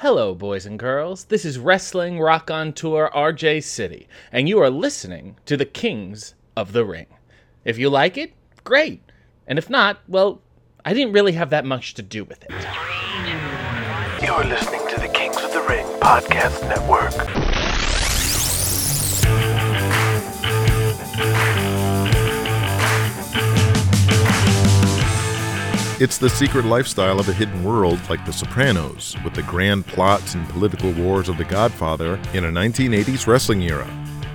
Hello, boys and girls. This is Wrestling Rock on Tour RJ City, and you are listening to the Kings of the Ring. If you like it, great. And if not, well, I didn't really have that much to do with it. You're listening to the Kings of the Ring Podcast Network. It's the secret lifestyle of a hidden world like The Sopranos, with the grand plots and political wars of The Godfather in a 1980s wrestling era.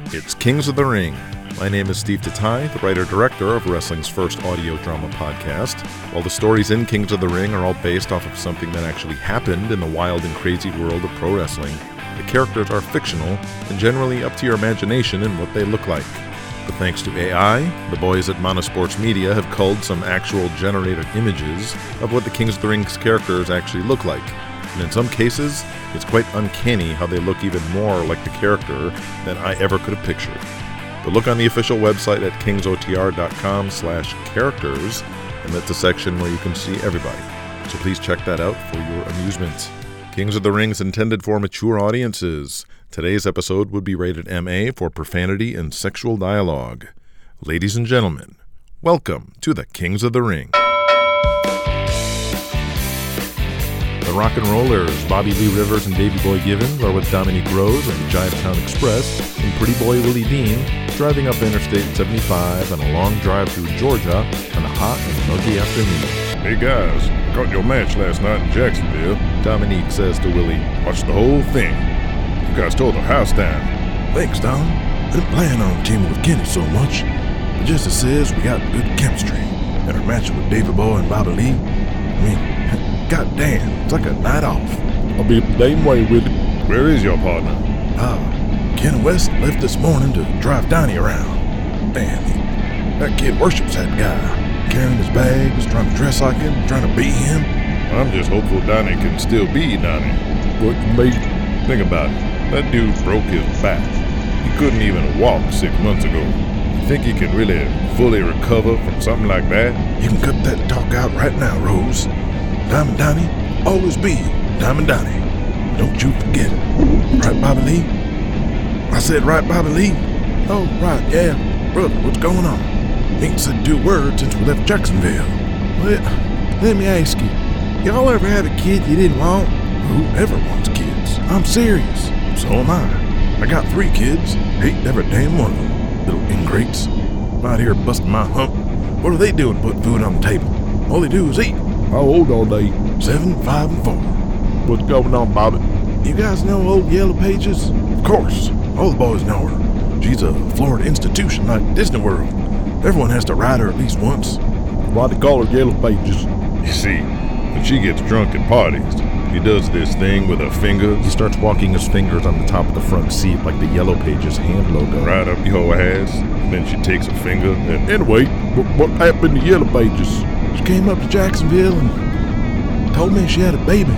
It's Kings of the Ring. My name is Steve Tatai, the writer director of wrestling's first audio drama podcast. While the stories in Kings of the Ring are all based off of something that actually happened in the wild and crazy world of pro wrestling, the characters are fictional and generally up to your imagination in what they look like. But thanks to AI, the boys at Monosports Media have culled some actual generated images of what the Kings of the Rings characters actually look like. And in some cases, it's quite uncanny how they look even more like the character than I ever could have pictured. But look on the official website at kingsotr.com slash characters, and that's a section where you can see everybody. So please check that out for your amusement. Kings of the Ring is intended for mature audiences. Today's episode would be rated MA for profanity and sexual dialogue. Ladies and gentlemen, welcome to the Kings of the Ring. The Rock and Rollers, Bobby Lee Rivers and Davey Boy Givens, are with Dominique Rose and the Giant Town Express and Pretty Boy Willie Dean driving up Interstate 75 on a long drive through Georgia on a hot and muggy afternoon. Hey guys, caught your match last night in Jacksonville. Dominique says to Willie, Watched the whole thing. You guys tore the house down. Thanks, Dom. I didn't plan on teaming with Kenny so much, but just as says we got good chemistry. And our match with Davey Boy and Bobby Lee, I mean, goddamn, it's like a night off. I'll be the same way with. Where is your partner? Ah, Ken West left this morning to drive Donny around. Man, that kid worships that guy. Carrying his bags, trying to dress like him, trying to be him. I'm just hopeful Donny can still be Donny. What you mean? Think about it. That dude broke his back. He couldn't even walk six months ago. You think he can really fully recover from something like that? You can cut that talk out right now, Rose. Diamond Donny, always be Diamond Donny. Don't you forget it. Right, Bobby Lee? I said right, Bobby Lee? Oh, right, yeah. Brother, what's going on? Ain't said two words since we left Jacksonville. Well, let me ask you. Y'all ever had a kid you didn't want? Whoever wants kids? I'm serious. So am I. I got three kids. Hate every damn one of them. Little ingrates. Out here busting my hump. What are they doing putting food on the table? All they do is eat. How old are they? Seven, five, and four. What's going on, Bobby? You guys know old Yellow Pages? Of course. All the boys know her. She's a Florida institution like Disney World. Everyone has to ride her at least once. Why they call her Yellow Pages? You see, when she gets drunk at parties, he does this thing with a finger He starts walking his fingers on the top of the front seat like the Yellow Pages hand logo. right up your ass, and then she takes her finger and Anyway, what, what happened to Yellow Pages? She came up to Jacksonville and told me she had a baby.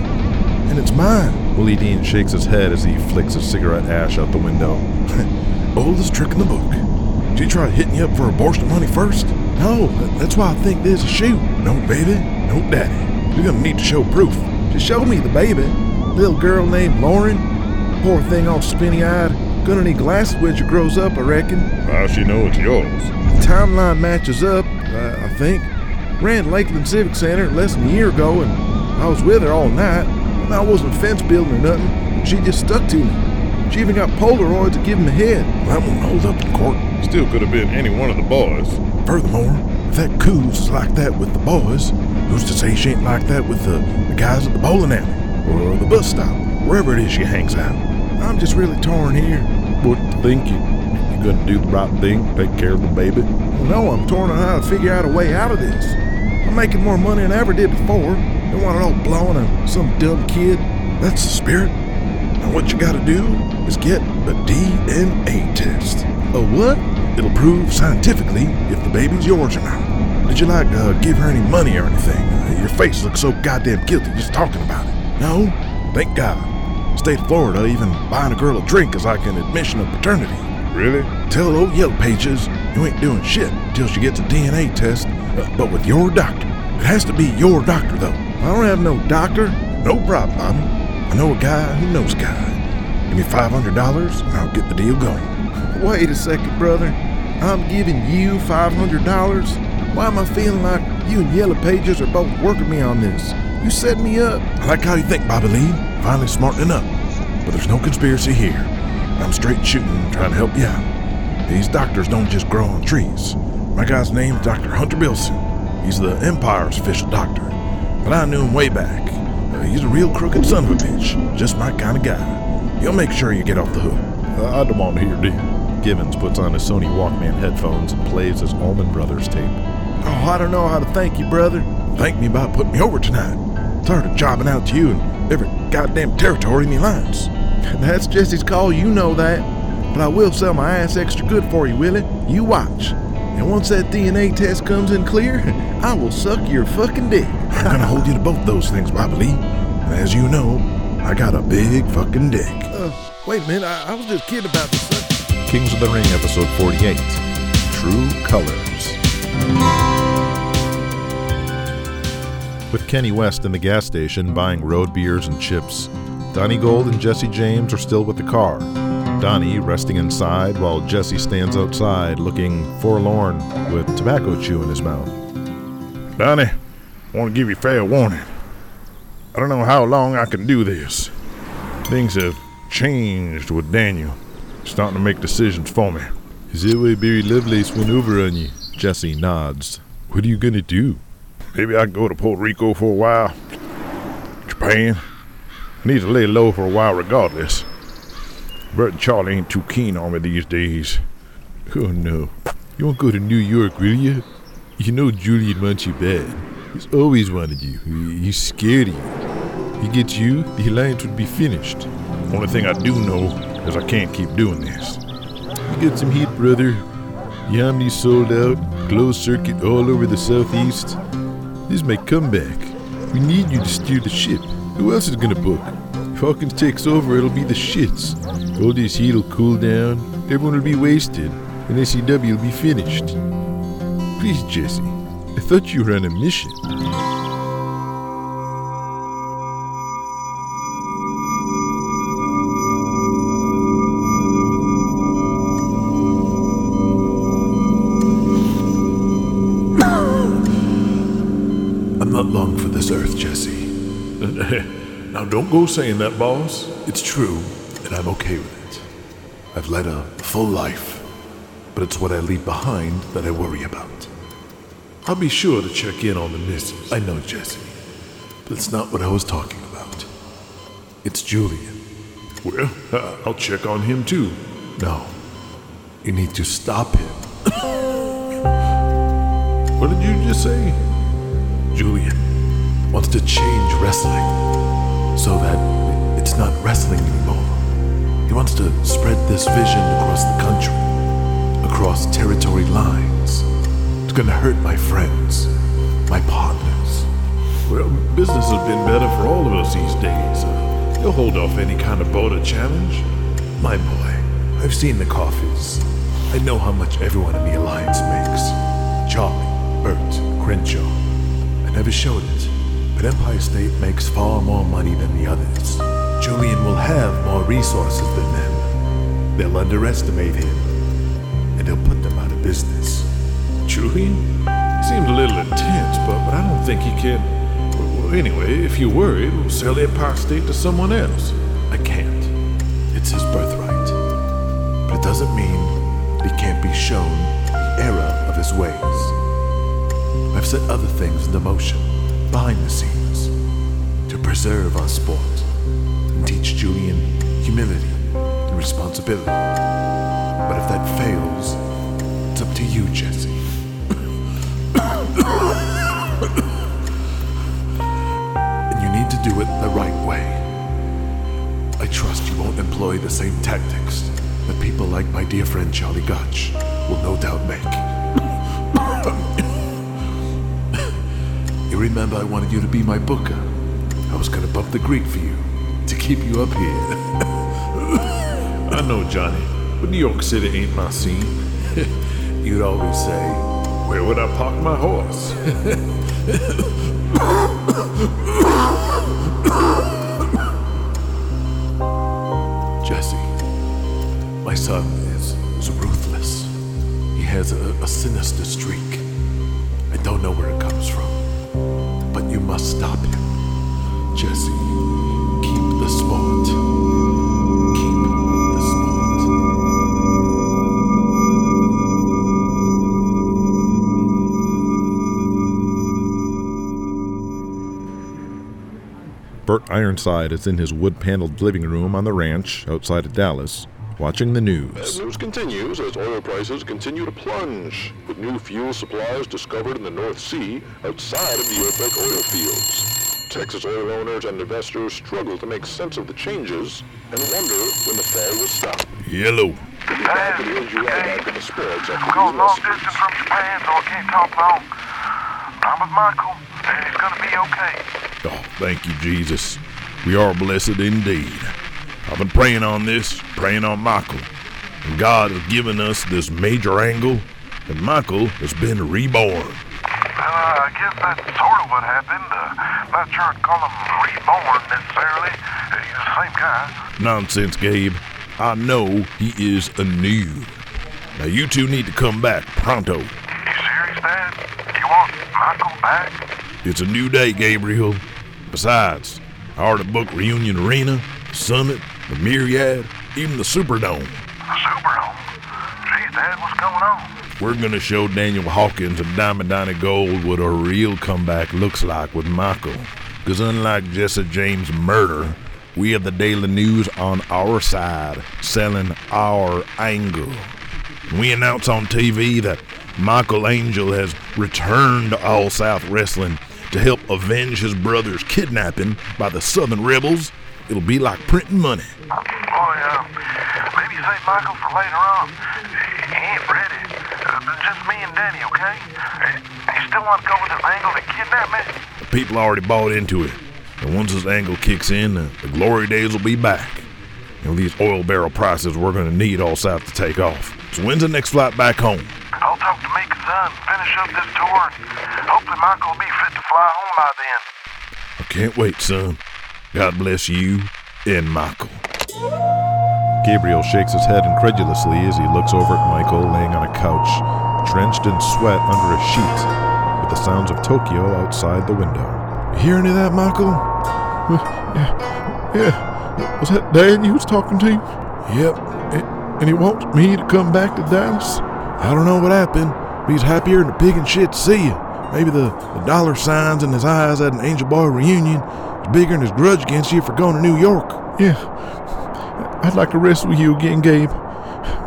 And it's mine. Willie Dean shakes his head as he flicks a cigarette ash out the window. Oldest trick in the book. She tried hitting you up for abortion money first? No, that's why I think there's a shoot. No baby, no daddy. You're gonna need to show proof. She showed me the baby. Little girl named Lauren. Poor thing all spinny eyed. Gonna need glasses when she grows up, I reckon. how she know it's yours? The timeline matches up, uh, I think. Ran Lakeland Civic Center less than a year ago, and I was with her all night. I wasn't fence building or nothing. She just stuck to me. She even got Polaroids to give him a head. That won't hold up in court. Still could have been any one of the boys. Furthermore, if that coos is like that with the boys, who's to say she ain't like that with the, the guys at the bowling alley or the bus stop, wherever it is she hangs out? I'm just really torn here. What think you? You gonna do the right thing? Take care of the baby? No, I'm torn on how to figure out a way out of this. I'm making more money than I ever did before. Don't want it all blown on some dumb kid. That's the spirit. And what you gotta do is get a DNA test. A what? It'll prove scientifically if the baby's yours or not. Did you like uh, give her any money or anything? Uh, your face looks so goddamn guilty just talking about it. No? Thank God. State of Florida, even buying a girl a drink is like an admission of paternity. Really? Tell old Yellow Pages you ain't doing shit till she gets a DNA test, uh, but with your doctor. It has to be your doctor, though. I don't have no doctor. No problem, Bobby. I know a guy who knows a guy. Give me $500 and I'll get the deal going. Wait a second, brother. I'm giving you $500? Why am I feeling like you and Yellow Pages are both working me on this? You set me up. I like how you think, Bobby Lee. Finally smartening up. But there's no conspiracy here. I'm straight shooting, trying to help you out. These doctors don't just grow on trees. My guy's name's Dr. Hunter Bilson. He's the Empire's official doctor. But I knew him way back. Uh, he's a real crooked son of a bitch. Just my kind of guy. He'll make sure you get off the hook. I don't want to hear this. Givens puts on his Sony Walkman headphones and plays his Allman Brothers tape. Oh, I don't know how to thank you, brother. Thank me by putting me over tonight. Tired of jobbing out to you in every goddamn territory in the alliance. That's Jesse's call, you know that. But I will sell my ass extra good for you, Willie. You watch. And once that DNA test comes in clear, I will suck your fucking dick. I'm gonna hold you to both those things, Bobby. And as you know, I got a big fucking dick. Uh, wait a minute, I, I was just kidding about the suck. Kings of the Ring, episode 48 True Colors. With Kenny West in the gas station buying road beers and chips, Donny Gold and Jesse James are still with the car. Donny resting inside while Jesse stands outside looking forlorn with tobacco chew in his mouth. Donny, I want to give you fair warning. I don't know how long I can do this. Things have changed with Daniel. Starting to make decisions for me. Is that why Barry Lovelace went over on you? Jesse nods. What are you gonna do? Maybe I can go to Puerto Rico for a while. Japan. I need to lay low for a while regardless. Bert and Charlie ain't too keen on me these days. Oh no. You won't go to New York, will you? You know Julian wants you bad. He's always wanted you. He's scared of you. He gets you, the alliance would be finished. Only thing I do know is I can't keep doing this. You got some heat, brother. Omni sold out, closed circuit all over the southeast. This is my comeback. We need you to steer the ship. Who else is gonna book? If Hawkins takes over, it'll be the shits. All this heat will cool down, everyone will be wasted, and SCW will be finished. Please, Jesse. I thought you were on a mission. I'm not long for this earth, Jesse. now don't go saying that, boss. It's true, and I'm okay with it. I've led a full life, but it's what I leave behind that I worry about. I'll be sure to check in on the missus. I know, Jesse. But it's not what I was talking about. It's Julian. Well, uh, I'll check on him too. No. You need to stop him. what did you just say? Julian wants to change wrestling so that it's not wrestling anymore. He wants to spread this vision across the country, across territory lines. It's gonna hurt my friends, my partners. Well, business has been better for all of us these days. Uh, he'll hold off any kind of border challenge. My boy, I've seen the coffees. I know how much everyone in the Alliance makes. Charlie, Bert, Crenshaw. I never showed it, but Empire State makes far more money than the others. Julian will have more resources than them. They'll underestimate him, and he'll put them out of business. Julian? Seems a little intense, but, but I don't think he can. Well, anyway, if you're worried, we'll sell Empire State to someone else. I can't. It's his birthright. But it doesn't mean he can't be shown the error of his ways. I've set other things into motion, behind the scenes, to preserve our sport and teach Julian humility and responsibility. But if that fails, it's up to you, Jesse. and you need to do it the right way. I trust you won't employ the same tactics that people like my dear friend Charlie Gotch will no doubt make. Remember I wanted you to be my booker. I was gonna bump the Greek for you to keep you up here. I know, Johnny, but New York City ain't my scene. You'd always say, Where would I park my horse? Jesse, my son is, is ruthless. He has a, a sinister streak. I don't know where it comes from, you must stop him. Jesse, keep the spot. Keep the sport. Bert Ironside is in his wood paneled living room on the ranch outside of Dallas, watching the Bad news. news continues as oil prices continue to plunge, with new fuel supplies discovered in the North Sea outside of the OPEC oil fields. Texas oil owners and investors struggle to make sense of the changes and wonder when the fall will stop. Yellow. We'll be back with Andrew right back in the spreads after I'm these long messages. distance from Japan, so I can't talk long. I'm with Michael, and it's gonna be okay. Oh, thank you, Jesus. We are blessed indeed. I've been praying on this, praying on Michael. And God has given us this major angle, and Michael has been reborn. Well, uh, I guess that's sort of what happened. Uh, not sure I'd call him reborn necessarily. He's the same guy. Nonsense, Gabe. I know he is anew. Now, you two need to come back pronto. You serious, Dad? You want Michael back? It's a new day, Gabriel. Besides, I already booked Reunion Arena, Summit, the Myriad, even the Superdome. The Superdome? Geez, Dad, what's going on? We're gonna show Daniel Hawkins and Diamond Donny Gold what a real comeback looks like with Michael. Because unlike Jesse James' murder, we have the Daily News on our side, selling our angle. We announce on TV that Michael Angel has returned to All South Wrestling to help avenge his brother's kidnapping by the Southern Rebels. It'll be like printing money. Boy, uh, maybe save Michael for later on. He ain't ready. Uh, just me and Danny, okay? Uh, You still want to go with this angle that kidnapped me? The people already bought into it. And once this angle kicks in, the, the glory days will be back. You know, these oil barrel prices we're going to need all south to take off. So when's the next flight back home? I'll talk to Meek's son, finish up this tour, hopefully Michael will be fit to fly home by then. I can't wait, son. God bless you and Michael. Gabriel shakes his head incredulously as he looks over at Michael laying on a couch, drenched in sweat under a sheet, with the sounds of Tokyo outside the window. You hear any of that, Michael? Yeah. Yeah. Was that Dan you was talking to? Yep. And he wants me to come back to Dallas? I don't know what happened. but He's happier than a pig in shit to see you. Maybe the, the dollar signs in his eyes at an Angel Boy reunion bigger than his grudge against you for going to New York. Yeah. I'd like to wrestle with you again, Gabe.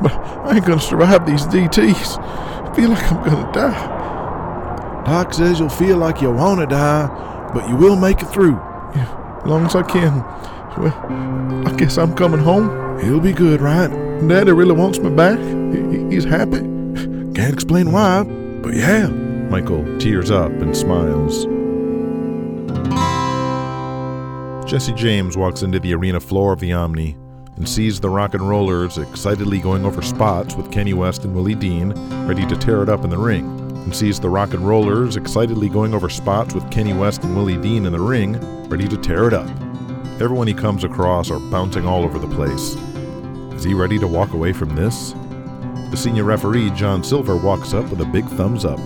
But I ain't gonna survive these DTs. I feel like I'm gonna die. Doc says you'll feel like you want to die, but you will make it through. Yeah, as long as I can. Well, I guess I'm coming home. He'll be good, right? Daddy really wants me back. He's happy. Can't explain why, but yeah. Michael tears up and smiles. Jesse James walks into the arena floor of the Omni and sees the rock and rollers excitedly going over spots with Kenny West and Willie Dean, ready to tear it up in the ring. And sees the rock and rollers excitedly going over spots with Kenny West and Willie Dean in the ring, ready to tear it up. Everyone he comes across are bouncing all over the place. Is he ready to walk away from this? The senior referee, John Silver, walks up with a big thumbs up.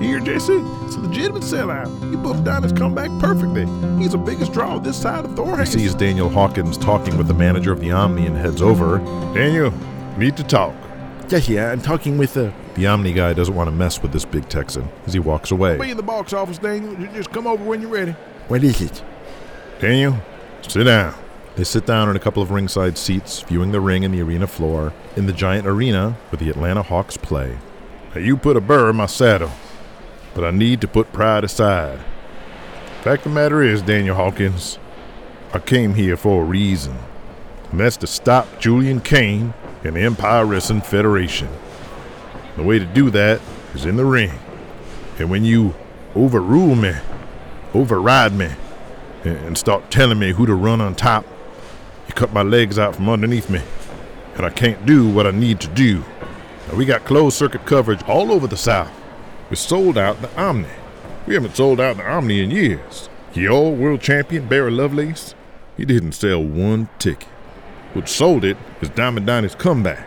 Here, Jesse, it's a legitimate sellout. You booked down his comeback perfectly. He's the biggest draw this side of He sees Daniel Hawkins talking with the manager of the Omni and heads over. Daniel, need to talk. Jesse, I'm talking with the. The Omni guy doesn't want to mess with this big Texan as he walks away. Be in the box office, Daniel. You Just come over when you're ready. What is it? Daniel, sit down. They sit down in a couple of ringside seats, viewing the ring and the arena floor in the giant arena where the Atlanta Hawks play. Now, you put a burr in my saddle, but I need to put pride aside. Fact of the matter is, Daniel Hawkins, I came here for a reason, and that's to stop Julian Cain and the Empire Wrestling Federation. The way to do that is in the ring. And when you overrule me, override me, and start telling me who to run on top, you cut my legs out from underneath me, and I can't do what I need to do. Now, we got closed circuit coverage all over the South. We sold out the Omni. We haven't sold out the Omni in years. Your old world champion, Barry Lovelace, he didn't sell one ticket. What sold it is Diamond Donny's comeback,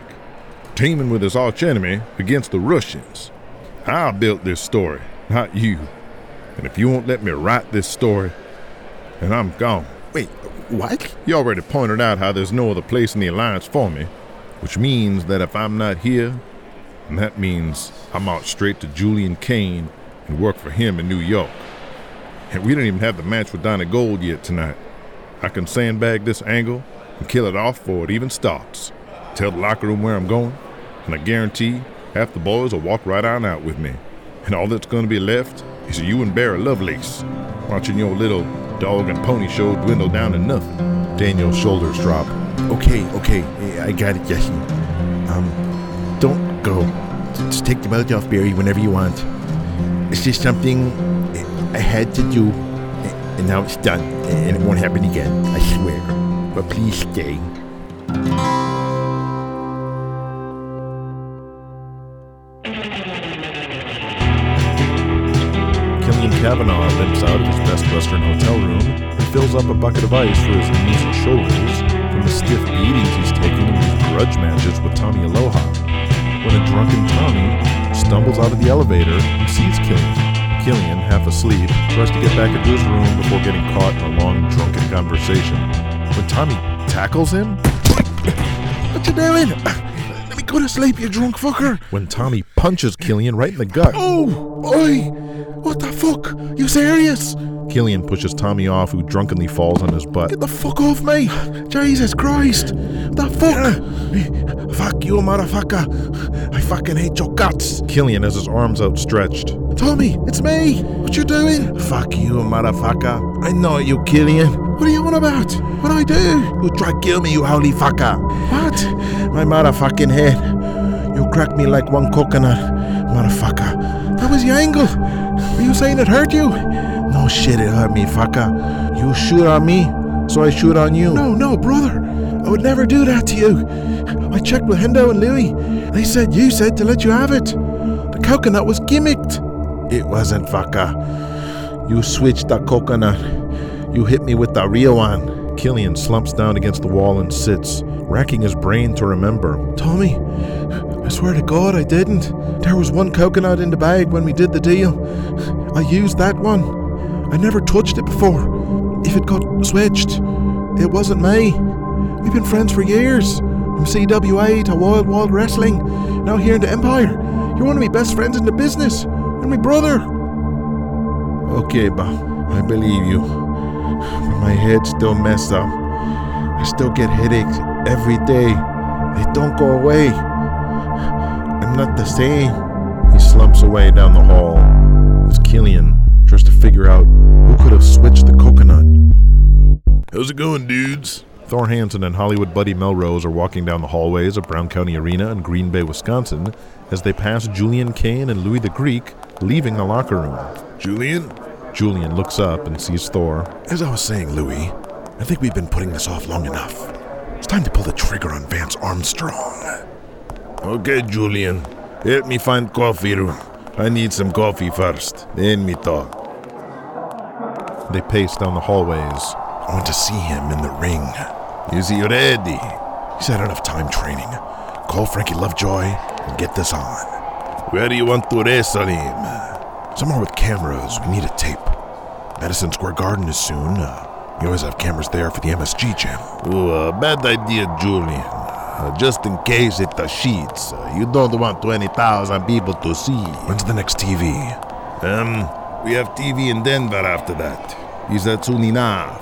teaming with his archenemy against the Russians. I built this story, not you. And if you won't let me write this story, then I'm gone. Wait, what? You already pointed out how there's no other place in the Alliance for me, which means that if I'm not here, then that means I'm out straight to Julian Cain and work for him in New York. And we didn't even have the match with Donny Gold yet tonight. I can sandbag this angle and kill it off before it even starts. Tell the locker room where I'm going, and I guarantee half the boys will walk right on out with me. And all that's going to be left is you and Barry Lovelace watching your little dog and pony show dwindle down to nothing. Daniel's shoulders drop. Okay, okay, I got it, Jesse. Um, don't go. Just take the belt off Barry whenever you want. It's just something I had to do, and now it's done, and it won't happen again. I swear. But please stay. Killian Kavanagh limps out of his Best Western hotel room and fills up a bucket of ice for his knees and shoulders from the stiff beatings he's taken in his grudge matches with Tommy Aloha. When a drunken Tommy stumbles out of the elevator and sees Killian. Killian, half asleep, tries to get back into his room before getting caught in a long drunken conversation. When Tommy tackles him, What you doing? Let me go to sleep, you drunk fucker. when Tommy punches Killian right in the gut, Oh, oi! What the fuck? You serious? Killian pushes Tommy off, who drunkenly falls on his butt. Get the fuck off me! Jesus Christ! The fuck? Fuck you, motherfucker! I fucking hate your guts! Killian has his arms outstretched. Tommy, it's me! What you doing? Fuck you, motherfucker! I know you, Killian. What are you on about? What do I do? You try kill me, you holy fucker! What? My motherfucking head. You cracked me like one coconut, motherfucker. That was your angle. Are you saying it hurt you? No shit, it hurt me, fucker. You shoot on me, so I shoot on you. No, no, brother. I would never do that to you. I checked with Hendo and Louie. They said you said to let you have it. The coconut was gimmicked. It wasn't, fucker. You switched the coconut. You hit me with the real one. Killian slumps down against the wall and sits, racking his brain to remember. Tommy, I swear to God I didn't. There was one coconut in the bag when we did the deal. I used that one. I never touched it before. If it got switched, it wasn't me. We've been friends for years. From CWA to Wild Wild Wrestling, now here in the Empire. You're one of my best friends in the business. You're my brother. Okay, Bob, I believe you. But my head's still messed up. I still get headaches every day. They don't go away. I'm not the same. He slumps away down the hall as Killian tries to figure out who could have switched the coconut. How's it going, dudes? Thor Hansen and Hollywood buddy Melrose are walking down the hallways of Brown County Arena in Green Bay, Wisconsin, as they pass Julian Cain and Louis the Greek leaving the locker room. Julian? Julian looks up and sees Thor. As I was saying, Louis, I think we've been putting this off long enough. It's time to pull the trigger on Vance Armstrong. Okay, Julian. Help me find coffee room. I need some coffee first, then me talk. They pace down the hallways. I want to see him in the ring. Is he ready? He's had enough time training. Call Frankie Lovejoy and get this on. Where do you want to wrestle him? Somewhere with cameras. We need a tape. Madison Square Garden is soon. Uh, we always have cameras there for the MSG channel. Oh, uh, bad idea, Julian. Uh, just in case it uh, cheats. Uh, you don't want 20,000 people to see. When's the next TV? Um, we have TV in Denver after that. Is that soon enough?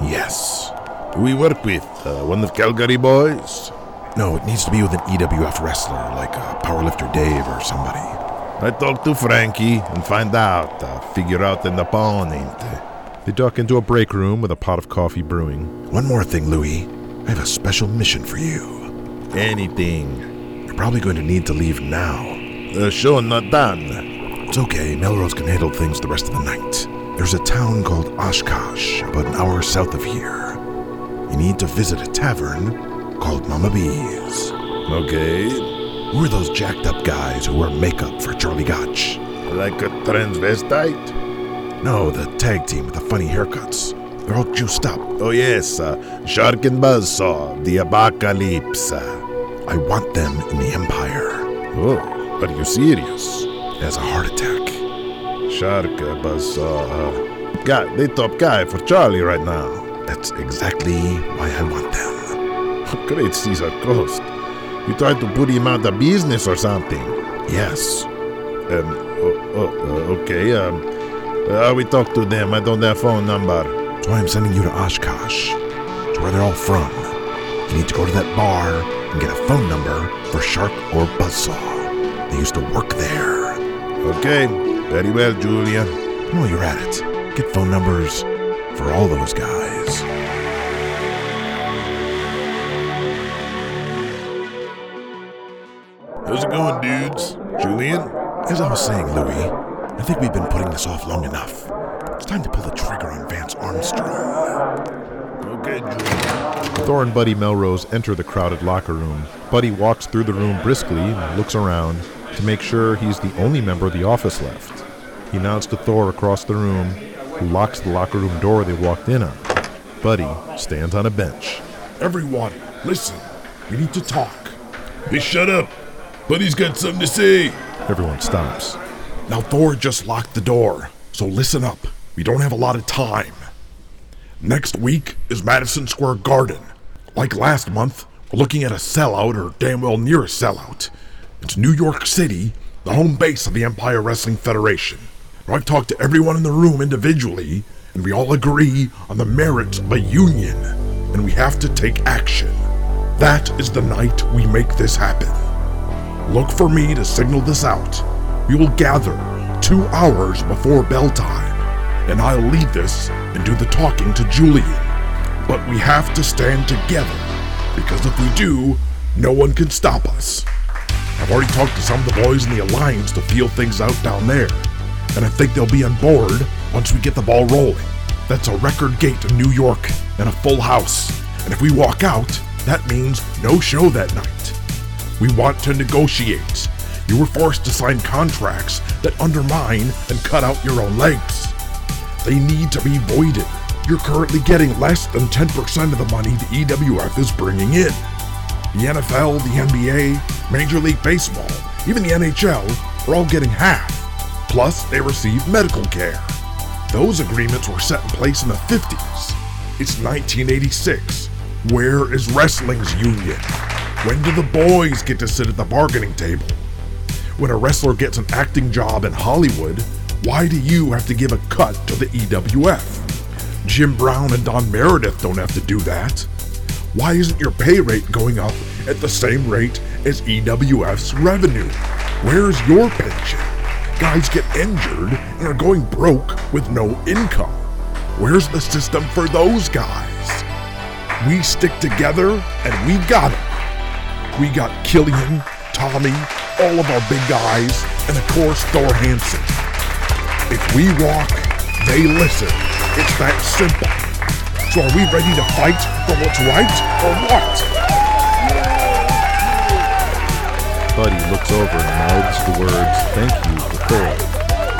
Yes. We work with? Uh, one of Calgary boys? No, it needs to be with an EWF wrestler, like uh, Powerlifter Dave or somebody. I talk to Frankie and find out. Uh, figure out an opponent. They duck into a break room with a pot of coffee brewing. One more thing, Louis. I have a special mission for you. Anything. You're probably going to need to leave now. The show not done. It's okay, Melrose can handle things the rest of the night. There's a town called Oshkosh, about an hour south of here. You need to visit a tavern called Mama Bee's. Okay. Who are those jacked up guys who wear makeup for Charlie Gotch? Like a transvestite? No, the tag team with the funny haircuts. They're all juiced up. Oh, yes, uh, Shark and Buzzsaw, the Apocalypse. I want them in the Empire. Oh, are you serious? Has a heart attack. Shark, uh, Buzzsaw, guy, they top guy for Charlie right now. That's exactly why I want them. Great Caesar Coast. You tried to put him out of business or something. Yes, Um, oh, oh, uh, okay, um, uh, we talk to them. I don't have phone number. That's why I'm sending you to Oshkosh. It's where they're all from. You need to go to that bar and get a phone number for Shark or Buzzsaw. They used to work there. Okay, very well, Julia. And while you're at it, get phone numbers for all those guys. How's it going, dudes? Julian? As I was saying, Louis, I think we've been putting this off long enough. It's time to pull the trigger Armstrong. Okay, Julian. Thor and Buddy Melrose enter the crowded locker room. Buddy walks through the room briskly and looks around to make sure he's the only member of the office left. He nods to Thor across the room, who locks the locker room door they walked in on. Buddy stands on a bench. Everyone, listen. We need to talk. Hey, shut up! Buddy's got something to say! Everyone stops. Now, Thor just locked the door, so listen up. We don't have a lot of time. Next week is Madison Square Garden. Like last month, we're looking at a sellout, or damn well near a sellout. It's New York City, the home base of the Empire Wrestling Federation. Now, I've talked to everyone in the room individually, and we all agree on the merits of a union, and we have to take action. That is the night we make this happen. Look for me to signal this out. We will gather two hours before bell time, and I'll lead this and do the talking to Julian. But we have to stand together, because if we do, no one can stop us. I've already talked to some of the boys in the Alliance to feel things out down there, and I think they'll be on board once we get the ball rolling. That's a record gate in New York and a full house, and if we walk out, that means no show that night. We want to negotiate. You were forced to sign contracts that undermine and cut out your own legs. They need to be voided. You're currently getting less than 10% of the money the EWF is bringing in. The NFL, the NBA, Major League Baseball, even the NHL are all getting half. Plus, they receive medical care. Those agreements were set in place in the 50s. It's 1986. Where is wrestling's union? When do the boys get to sit at the bargaining table? When a wrestler gets an acting job in Hollywood, why do you have to give a cut to the EWF? Jim Brown and Don Meredith don't have to do that. Why isn't your pay rate going up at the same rate as EWF's revenue? Where's your pension? Guys get injured and are going broke with no income. Where's the system for those guys? We stick together and we got it. We got Killian, Tommy, all of our big guys, and of course Thor Hansen. If we walk, they listen. It's that simple. So are we ready to fight for what's right or what? Buddy looks over and mouths the words, thank you, to Thor,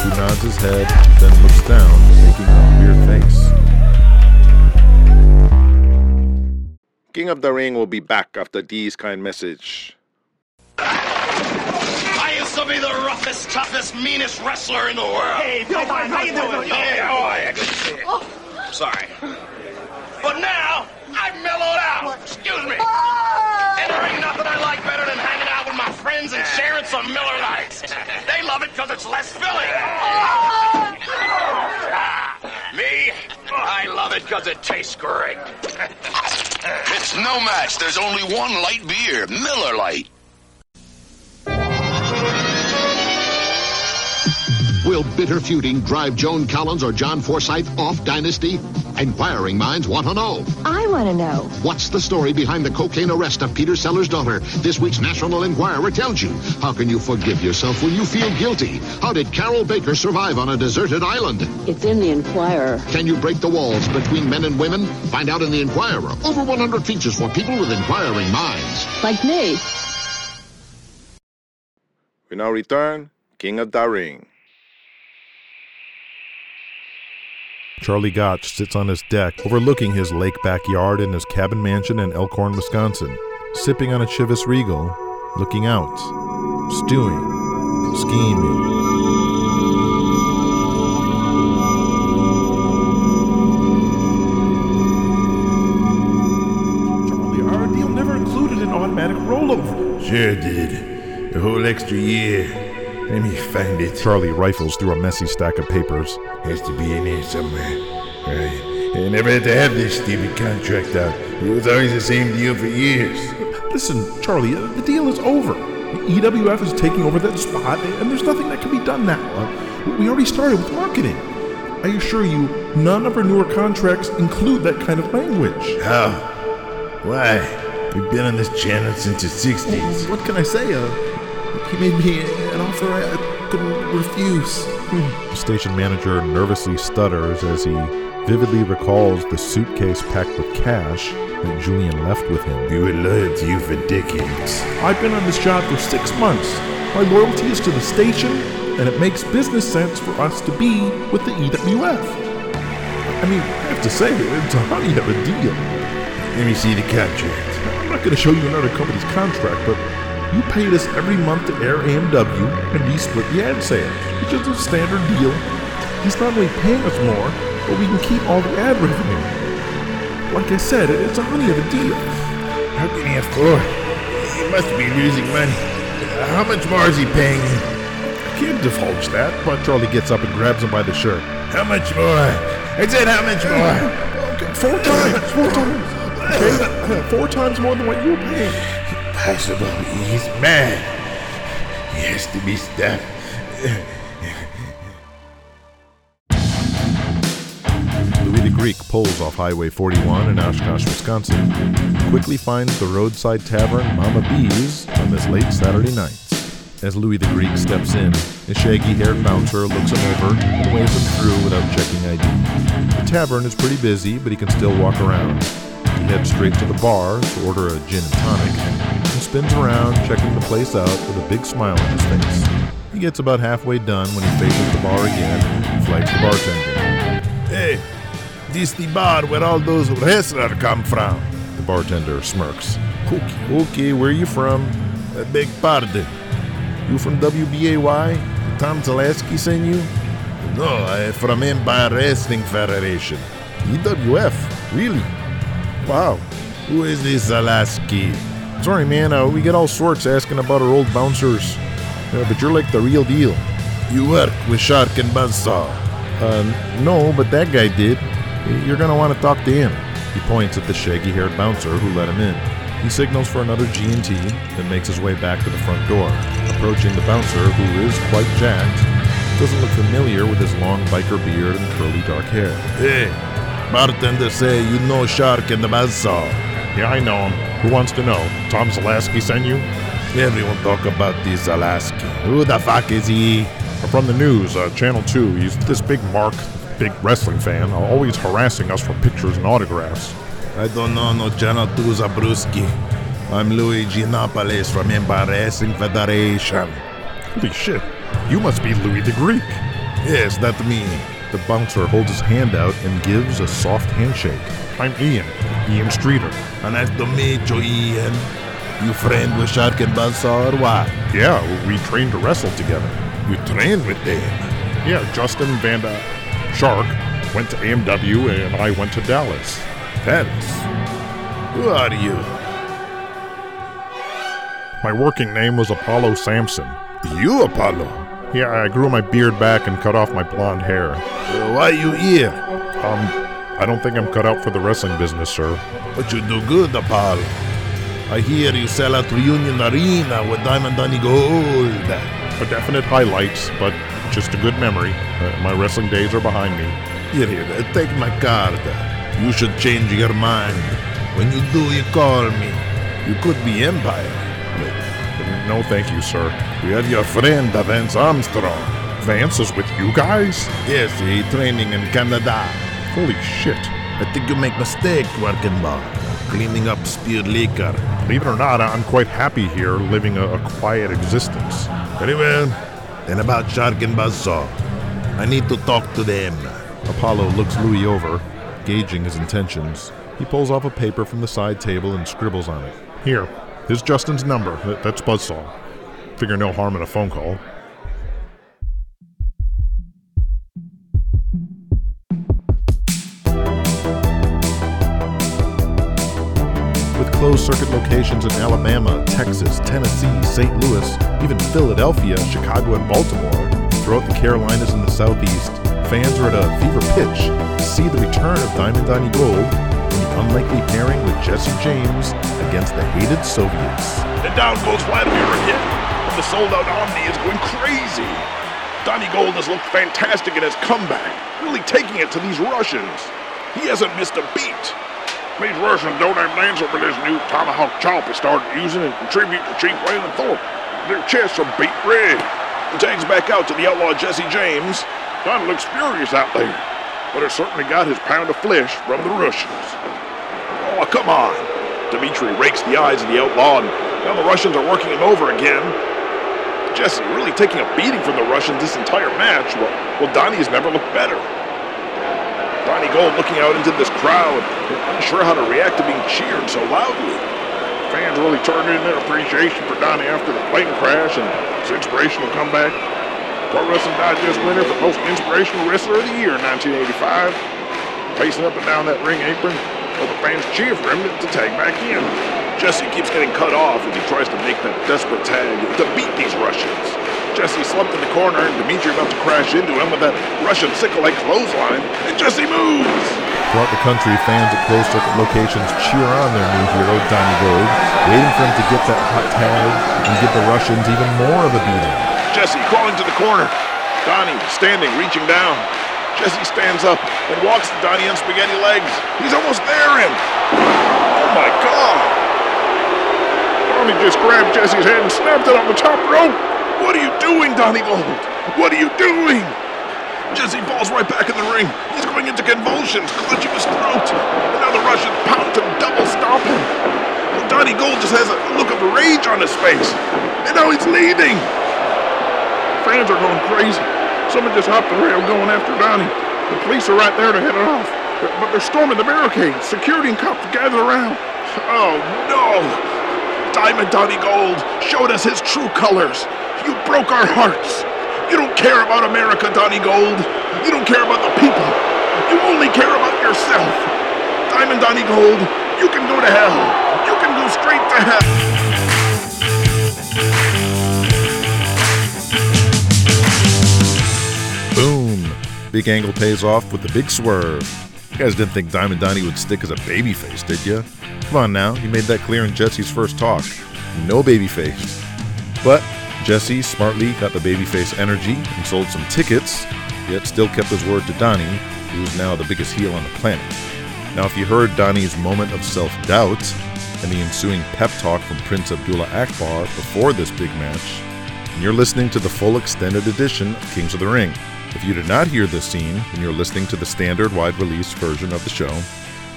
who nods his head, then looks down, making a weird face. King of the Ring will be back after these kind message. I used to be the roughest, toughest, meanest wrestler in the world. Hey, Phil, how you doing? Hey, how are you? Good to see you. Sorry. But now, I've mellowed out. Excuse me. And there ain't nothing I like better than hanging out with my friends and sharing some Miller Lites. They love it because it's less filling. Ah, Me, I love it because it tastes great. It's no match. There's only one light beer, Miller Lite. Will bitter feuding drive Joan Collins or John Forsythe off Dynasty? Inquiring minds want to know. I want to know. What's the story behind the cocaine arrest of Peter Sellers' daughter? This week's National Enquirer tells you. How can you forgive yourself when you feel guilty? How did Carroll Baker survive on a deserted island? It's in the Enquirer. Can you break the walls between men and women? Find out in the Enquirer. Over 100 features for people with inquiring minds. Like me. We now return, King of the Ring. Charlie Gotch sits on his deck overlooking his lake backyard in his cabin mansion in Elkhorn, Wisconsin, sipping on a Chivas Regal, looking out, stewing, scheming. Charlie, our deal never included an automatic rollover. Sure did. The whole extra year. Let me find it. Charlie rifles through a messy stack of papers. Has to be in here somewhere. Right. I never had to have this stupid contract out. It was always the same deal for years. Listen, Charlie, uh, the deal is over. EWF is taking over that spot, and there's nothing that can be done now. Uh, we already started with marketing. I assure you, none of our newer contracts include that kind of language. How? Why? We've been on this channel since the 60s. What can I say? Uh, he made me an offer I, I couldn't refuse. The station manager nervously stutters as he vividly recalls the suitcase packed with cash that Julian left with him. We were loyal to you for decades. I've been on this job for six months. My loyalty is to the station, and it makes business sense for us to be with the EWF. I mean, I have to say, it's a honey of a deal. Let me see the contract. I'm not going to show you another company's contract, but you paid us every month to air AMW, and we split the ad sales, which is a standard deal. He's not only paying us more, but we can keep all the ad revenue. Like I said, it's a honey of a deal. How can he afford? He must be losing money. How much more is he paying you? I can't divulge that, but Charlie gets up and grabs him by the shirt. How much more? I said how much more? Okay, four times, four times. Okay, four times more than what you were paying. Impossible. He's mad. He has to be stopped. Louis the Greek pulls off Highway 41 in Oshkosh, Wisconsin, quickly finds the roadside tavern Mama Bee's on this late Saturday night. As Louis the Greek steps in, a shaggy haired bouncer looks him over and waves him through without checking ID. The tavern is pretty busy, but he can still walk around. He heads straight to the bar to order a gin and tonic, and spins around, checking the place out with a big smile on his face. He gets about halfway done when he faces the bar again and flags the bartender. Hey, this the bar where all those wrestlers come from. The bartender smirks. Okay, okay, where you from? I beg pardon. You from WBAY? Tom Zalaski sent you? No, I from Empire Wrestling Federation. EWF? Really? Wow. Who is this Zalaski? Sorry, man, uh, we get all sorts asking about our old bouncers. Uh, but you're like the real deal. You work with Shark and Buzzsaw. Uh, no, but that guy did. You're gonna want to talk to him. He points at the shaggy-haired bouncer who let him in. He signals for another G&T, then makes his way back to the front door. Approaching the bouncer, who is quite jacked, doesn't look familiar with his long biker beard and curly dark hair. Hey, bartender say you know Shark and the Buzzsaw. Yeah, I know him. Who wants to know? Tom Zalaski sent you? Everyone talk about this Zalaski. Who the fuck is he? From the news, uh, Channel 2. He's this big mark, big wrestling fan, always harassing us for pictures and autographs. I don't know no Channel 2 Zabruski. I'm Luigi Napoles from Empire Wrestling Federation. Holy shit, you must be Louis the Greek. Yes, that me. The bouncer holds his hand out and gives a soft handshake. I'm Ian, Ian Streeter. And nice to meet you, Ian. You friend with Shark and Buzzsaw or what? Yeah, we trained to wrestle together. You trained with them? Yeah, Justin Vanda Shark went to AMW and I went to Dallas. Dallas? Who are you? My working name was Apollo Sampson. You, Apollo? Yeah, I grew my beard back and cut off my blonde hair. Uh, why you here? Um, I don't think I'm cut out for the wrestling business, sir. But you do good, Apollo. I hear you sell at Reunion Arena with Diamond Donny Gold. A definite highlights, but just a good memory. Uh, my wrestling days are behind me. Here, here, take my card. You should change your mind. When you do, you call me. You could be Empire. No, thank you, sir. We have your friend, Vance Armstrong. Vance is with you guys? Yes, he training in Canada. Holy shit. I think you make mistake working cleaning up spewed liquor. Believe it or not, I'm quite happy here, living a, a quiet existence. Very well. Then about Shark and Buzzsaw. I need to talk to them. Apollo looks Louis over, gauging his intentions. He pulls off a paper from the side table and scribbles on it. Here, here's Justin's number. That- That's Buzzsaw. Figure no harm in a phone call. With closed circuit locations in Alabama, Texas, Tennessee, St. Louis, even Philadelphia, Chicago, and Baltimore, throughout the Carolinas and the Southeast, fans are at a fever pitch to see the return of Diamond Donny Gold unlikely pairing with Jesse James against the hated Soviets. And down goes Vladimir again. And the sold out Omni is going crazy. Donny Gold has looked fantastic in his comeback, really taking it to these Russians. He hasn't missed a beat. These Russians don't have an answer for this new tomahawk chop he started using and contribute to Chief Waylon Thorpe. Their chests are beat red. The tags back out to the outlaw Jesse James. Donny looks furious out there, but has certainly got his pound of flesh from the Russians. Oh, come on. Dmitri rakes the eyes of the outlaw, and now the Russians are working him over again. Jesse really taking a beating from the Russians this entire match. Well, well Donny has never looked better. Donny Gold looking out into this crowd, unsure how to react to being cheered so loudly. Fans really turned in their appreciation for Donny after the plane crash and his inspirational comeback. Pro Wrestling Digest winner for Most Inspirational Wrestler of the Year in 1985. Pacing up and down that ring apron, while the fans cheer for him to tag back in. Jesse keeps getting cut off as he tries to make that desperate tag to beat these Russians. Jesse slumped in the corner and Dimitri about to crash into him with that Russian sickle-like clothesline, and Jesse moves! Throughout the country, fans at closed circuit locations cheer on their new hero, Donny Gold, waiting for him to get that hot tag and give the Russians even more of a beating. Jesse crawling to the corner. Donny standing, reaching down. Jesse stands up and walks to Donny on spaghetti legs. He's almost there, and oh my God! Donny just grabbed Jesse's head and snapped it on the top rope. What are you doing, Donny Gold? What are you doing? Jesse falls right back in the ring. He's going into convulsions, clutching his throat. And now the Russians pound to double stomp him. Donny Gold just has a look of rage on his face. And now he's leaving. Fans are going crazy. Someone just hopped the rail going after Donny. The police are right there to head it off. But they're storming the barricade. Security and cops gather around. Oh no! Diamond Donny Gold showed us his true colors. You broke our hearts. You don't care about America, Donny Gold. You don't care about the people. You only care about yourself. Diamond Donny Gold, you can go to hell. You can go straight to hell. Big Angle pays off with the big swerve. You guys didn't think Diamond Donny would stick as a babyface, did you? Come on now, he made that clear in Jesse's first talk. No babyface. But Jesse smartly got the babyface energy and sold some tickets, yet still kept his word to Donny, who is now the biggest heel on the planet. Now, if you heard Donny's moment of self doubt and the ensuing pep talk from Prince Abdullah Akbar before this big match, and you're listening to the full extended edition of Kings of the Ring. If you did not hear this scene, then you're listening to the standard wide release version of the show,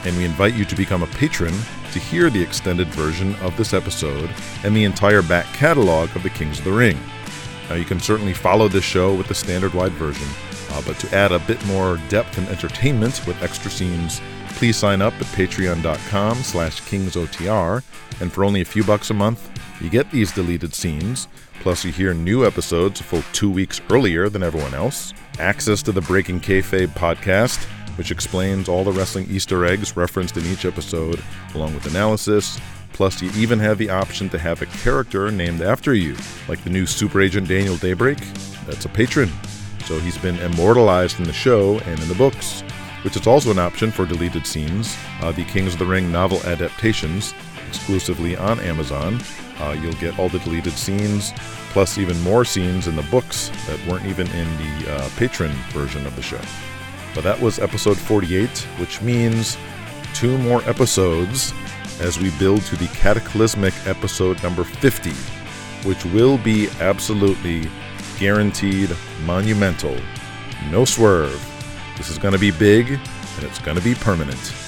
and we invite you to become a patron to hear the extended version of this episode and the entire back catalog of the Kings of the Ring. Now, you can certainly follow this show with the standard wide version, uh, but to add a bit more depth and entertainment with extra scenes, please sign up at patreon.com slash kingsotr, and for only a few bucks a month, you get these deleted scenes, plus you hear new episodes a full two weeks earlier than everyone else, access to the Breaking Kayfabe podcast, which explains all the wrestling Easter eggs referenced in each episode, along with analysis. Plus, you even have the option to have a character named after you, like the new Super Agent Daniel Daybreak. That's a patron. So he's been immortalized in the show and in the books, which is also an option for deleted scenes. Uh, the Kings of the Ring novel adaptations, exclusively on Amazon. Uh, you'll get all the deleted scenes, plus even more scenes in the books that weren't even in the uh, patron version of the show. But that was episode 48, which means two more episodes as we build to the cataclysmic episode number 50, which will be absolutely guaranteed monumental. No swerve. This is going to be big and it's going to be permanent.